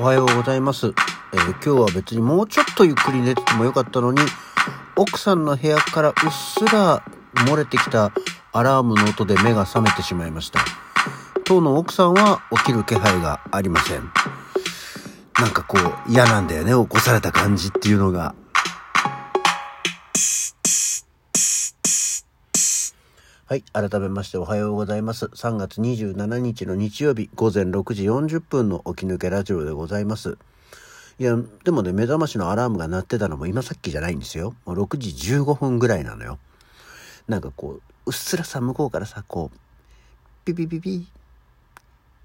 おはようございます、えー今日は別にもうちょっとゆっくり寝ててもよかったのに奥さんの部屋からうっすら漏れてきたアラームの音で目が覚めてしまいました。当の奥さんは起きる気配がありません。なんかこう嫌なんだよね起こされた感じっていうのが。はい。改めましておはようございます。3月27日の日曜日午前6時40分の起き抜けラジオでございます。いや、でもね、目覚ましのアラームが鳴ってたのも今さっきじゃないんですよ。もう6時15分ぐらいなのよ。なんかこう、うっすらさ、向こうからさ、こう、ピピピピ、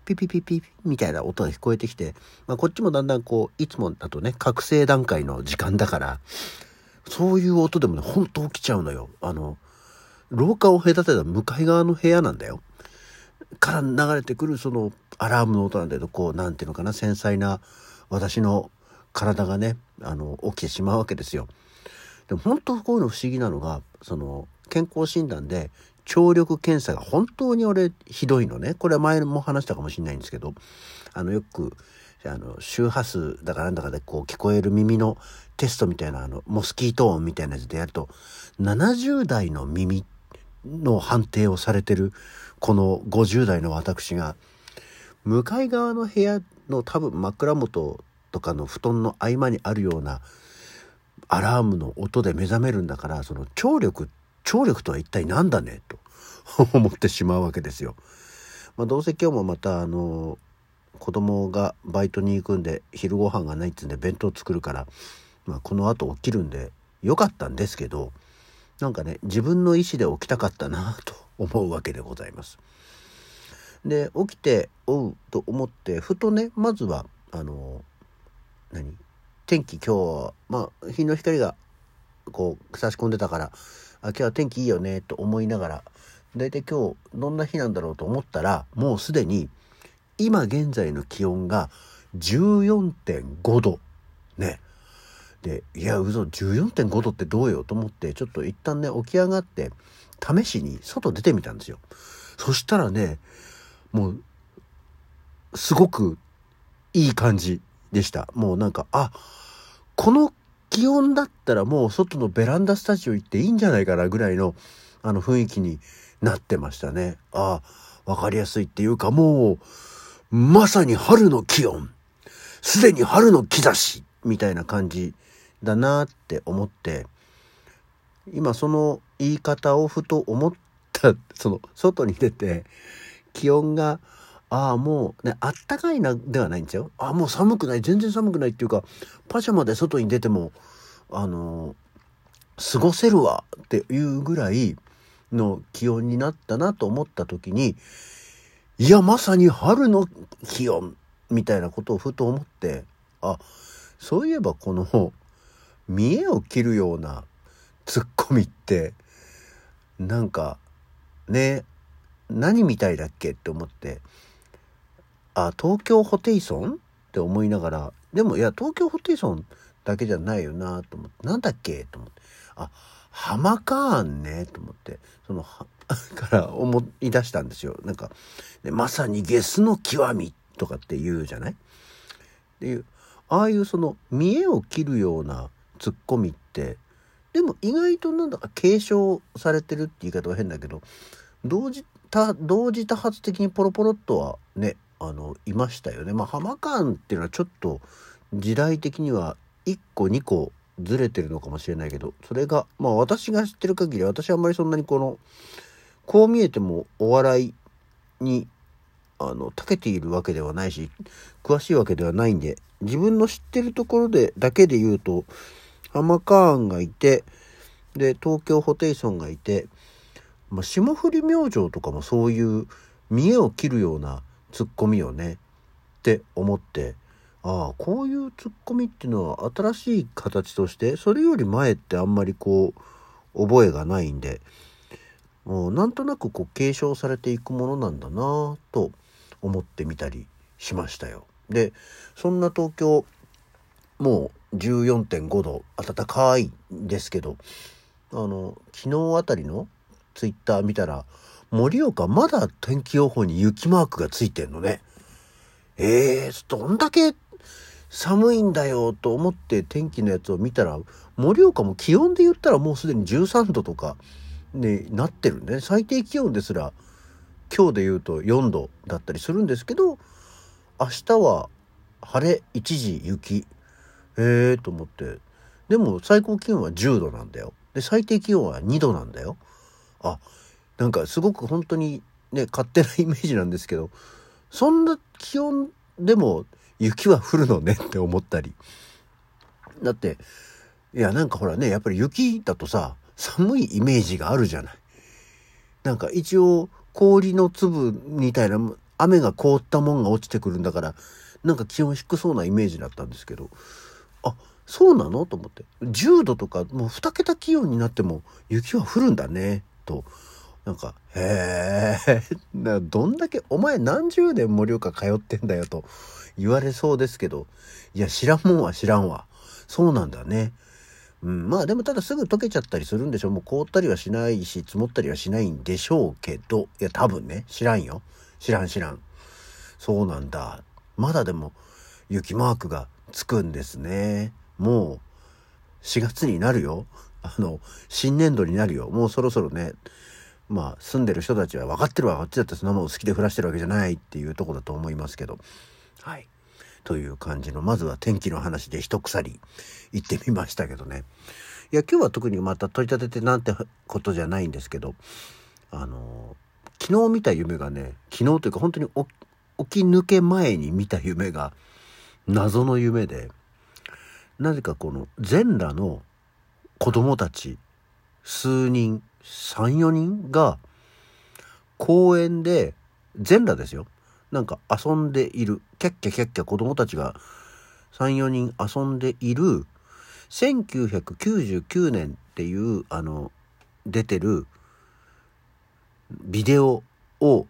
ピピピピみたいな音が聞こえてきて、まあこっちもだんだんこう、いつもだとね、覚醒段階の時間だから、そういう音でもね、ほんと起きちゃうのよ。あの、廊下を隔てた向かい側の部屋なんだよ。から流れてくるそのアラームの音なんだけど、こう、なんていうのかな、繊細な私の体がね、あの、起きてしまうわけですよ。でも本当こういうの不思議なのが、その、健康診断で、聴力検査が本当に俺ひどいのね。これは前も話したかもしれないんですけど、あの、よく、あの、周波数だかなんだかでこう聞こえる耳のテストみたいな、あの、モスキート音みたいなやつでやると、70代の耳っての判定をされてる、この50代の私が、向かい側の部屋の多分枕元とかの布団の合間にあるようなアラームの音で目覚めるんだから、その聴力、聴力とは一体何だねと 思ってしまうわけですよ。まあ、どうせ今日もまたあの、子供がバイトに行くんで昼ご飯がないっつうんで弁当作るから、まあ、この後起きるんでよかったんですけど、なんかね、自分の意思で起きたかったなと思うわけでございます。で、起きて、おうと思って、ふとね、まずは、あの、何天気今日は、まあ、日の光が、こう、差し込んでたから、あ、今日は天気いいよね、と思いながら、だいたい今日、どんな日なんだろうと思ったら、もうすでに、今現在の気温が14.5度。ね。で、いや、嘘、14.5度ってどうよと思って、ちょっと一旦ね、起き上がって、試しに外出てみたんですよ。そしたらね、もう、すごくいい感じでした。もうなんか、あ、この気温だったらもう外のベランダスタジオ行っていいんじゃないかなぐらいの、あの雰囲気になってましたね。あ、わかりやすいっていうか、もう、まさに春の気温。すでに春の兆しみたいな感じだなって思って、今その言い方をふと思った、その外に出て、気温が、ああ、もうね、あったかいな、ではないんですよ。ああ、もう寒くない、全然寒くないっていうか、パジャマで外に出ても、あの過ごせるわっていうぐらいの気温になったなと思った時に、いや、まさに春の気温みたいなことをふと思って、あ、そういえばこの、見栄を切るようなツッコミって、なんか、ね、何みたいだっけって思って、あ、東京ホテイソン？って思いながら、でもいや、東京ホテイソンだけじゃないよなと思って、なんだっけと思って、あ、ハマカーンねと思って、その、は から思い出したんですよ。なんか、でまさにゲスの極みとかって言うじゃない？っていう、ああいうその見栄を切るようなツッコミって、でも意外となんだか継承されてるって言い方は変だけど、同時多同時多発的にポロポロっとはねあのいましたよね。まあ浜感っていうのはちょっと時代的には1個2個ずれてるのかもしれないけどそれがまあ私が知ってる限り私はあんまりそんなにこのこう見えてもお笑いにあの長けているわけではないし詳しいわけではないんで自分の知ってるところでだけで言うとハマカーンがいてで東京ホテイソンがいてまあ、霜降り明星とかもそういう見栄を切るようなツッコミをねって思ってああこういうツッコミっていうのは新しい形としてそれより前ってあんまりこう覚えがないんでもうなんとなくこう継承されていくものなんだなと思ってみたりしましたよ。でそんな東京もう14.5度暖かいんですけどあの昨日あたりのツイッター見たら、盛岡まだ天気予報に雪マークがついてんのね。えー、どんだけ寒いんだよと思って天気のやつを見たら、盛岡も気温で言ったらもうすでに13度とか、ね、なってるんで、ね、最低気温ですら、今日で言うと4度だったりするんですけど、明日は晴れ、一時雪。へえと思って。でも最高気温は10度なんだよ。で、最低気温は2度なんだよ。あ、なんかすごく本当にね、勝手なイメージなんですけど、そんな気温でも雪は降るのねって思ったり。だって、いやなんかほらね、やっぱり雪だとさ、寒いイメージがあるじゃない。なんか一応氷の粒みたいな雨が凍ったもんが落ちてくるんだからなんか気温低そうなイメージだったんですけどあそうなの？と思って。10度とかもう2桁気温になっても雪は降るんだね。と。なんかへえ どんだけお前何十年盛岡通ってんだよ。と言われそうですけど。いや知らんもんは知らんわ。そうなんだね。うん、まあでもただすぐ溶けちゃったりするんでしょもう凍ったりはしないし積もったりはしないんでしょうけど。いや多分ね。知らんよ。知らん知らん。そうなんだ。まだでも雪マークがつくんですね。もう4月になるよ。あの新年度になるよ。もうそろそろねまあ住んでる人たちは分かってるわあっちだってそんなもん好きで降らしてるわけじゃないっていうとこだと思いますけど。はい。という感じのまずは天気の話で一鎖行ってみましたけどね。いや今日は特にまた取り立ててなんてことじゃないんですけどあの昨日見た夢がね昨日というか本当に起き抜け前に見た夢が謎の夢でなぜかこの全裸の子供たち数人34人が公園で全裸ですよなんか遊んでいる、キャッキャキャッキャ子供たちが3、4人遊んでいる、1999年っていう、あの、出てるビデオを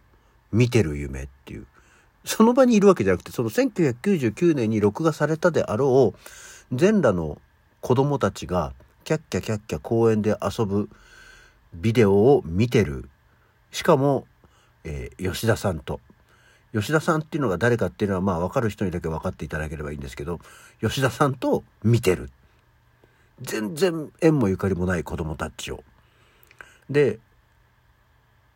見てる夢っていう。その場にいるわけじゃなくて、その1999年に録画されたであろう、全裸の子供たちがキャッキャキャッキャ公園で遊ぶビデオを見てる。しかも、えー、吉田さんと。吉田さんっていうのが誰かっていうのはまあ分かる人にだけ分かっていただければいいんですけど吉田さんと見てる。全然縁もゆかりもない子供たちを。で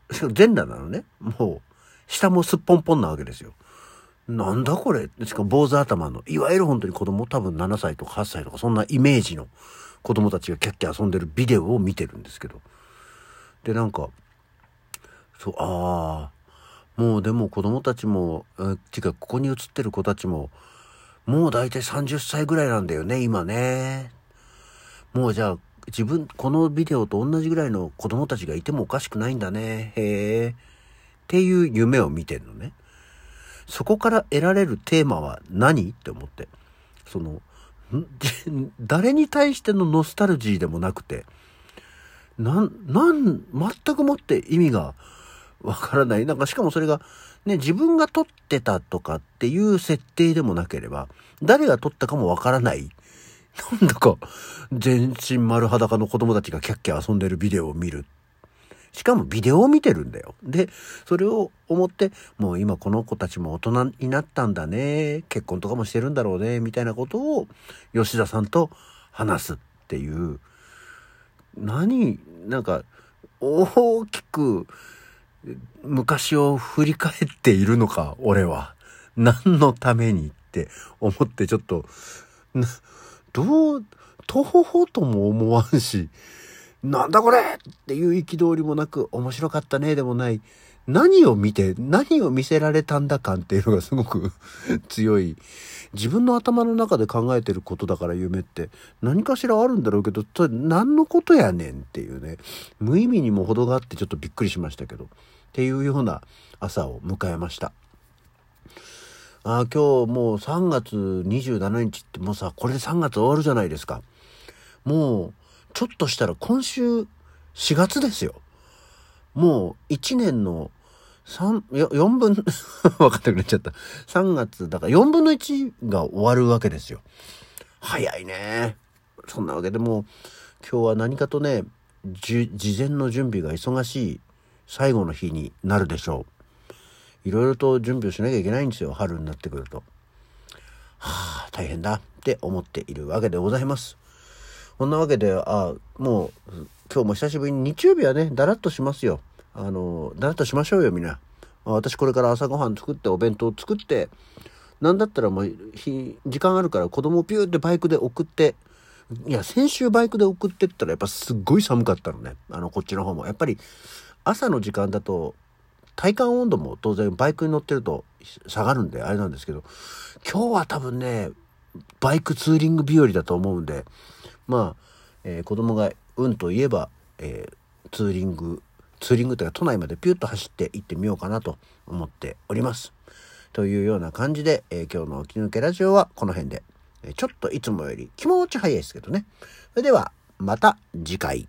全裸なのね。もう下もすっぽんぽんなわけですよなんだこれ？しかも坊主頭のいわゆる本当に子供多分7歳とか8歳とかそんなイメージの子供たちがキャッキャ遊んでるビデオを見てるんですけどでなんかそうああもうでも子供たちも、てかここに映ってる子たちも、もう大体30歳ぐらいなんだよね、今ね。もうじゃあ、自分、このビデオと同じぐらいの子供たちがいてもおかしくないんだね。へえ。っていう夢を見てんのね。そこから得られるテーマは何？って思って。その、誰に対してのノスタルジーでもなくて、なん、なん、全くもって意味がわからない。なんかしかもそれが、ね、自分が撮ってたとかっていう設定でもなければ、誰が撮ったかもわからない。なんだか、全身丸裸の子供たちがキャッキャ遊んでるビデオを見る。しかもビデオを見てるんだよ。で、それを思って、もう今この子たちも大人になったんだね。結婚とかもしてるんだろうね。みたいなことを吉田さんと話すっていう。何なんか、大きく昔を振り返っているのか、俺は。何のためにって思ってちょっと、どう、とほほとも思わんし、なんだこれっていう憤りもなく、面白かったねでもない、何を見て、何を見せられたんだ感っていうのがすごく 強い。自分の頭の中で考えてることだから夢って何かしらあるんだろうけど、それ何のことやねんっていうね、無意味にも程があってちょっとびっくりしましたけど、っていうような朝を迎えました。あ今日もう3月27日ってもうさ、これで3月終わるじゃないですか。もう、ちょっとしたら今週4月ですよ。もう1年の三、4分、分かってくれちゃった。3月、だから4分の1が終わるわけですよ。早いね。そんなわけでも今日は何かとね、事前の準備が忙しい最後の日になるでしょう。いろいろと準備をしなきゃいけないんですよ。春になってくると。はあ、大変だって思っているわけでございます。こんなわけで、あもう、今日も久しぶりに日曜日はね、だらっとしますよ。あの、だらっとしましょうよ、みんな。私これから朝ごはん作ってお弁当作って、なんだったらもう、時間あるから子供ピューってバイクで送って、いや、先週バイクで送ってったらやっぱすっごい寒かったのね。あの、こっちの方も。やっぱり朝の時間だと体感温度も当然バイクに乗ってると下がるんであれなんですけど、今日は多分ね、バイクツーリング日和だと思うんで、まあ、えー、子供が運といえば、えー、ツーリング、ツーリングというか都内までピュッと走って行ってみようかなと思っております。というような感じで、えー、今日の起き抜けラジオはこの辺で、えちょっといつもより気持ち早いですけどね。それでは、また次回。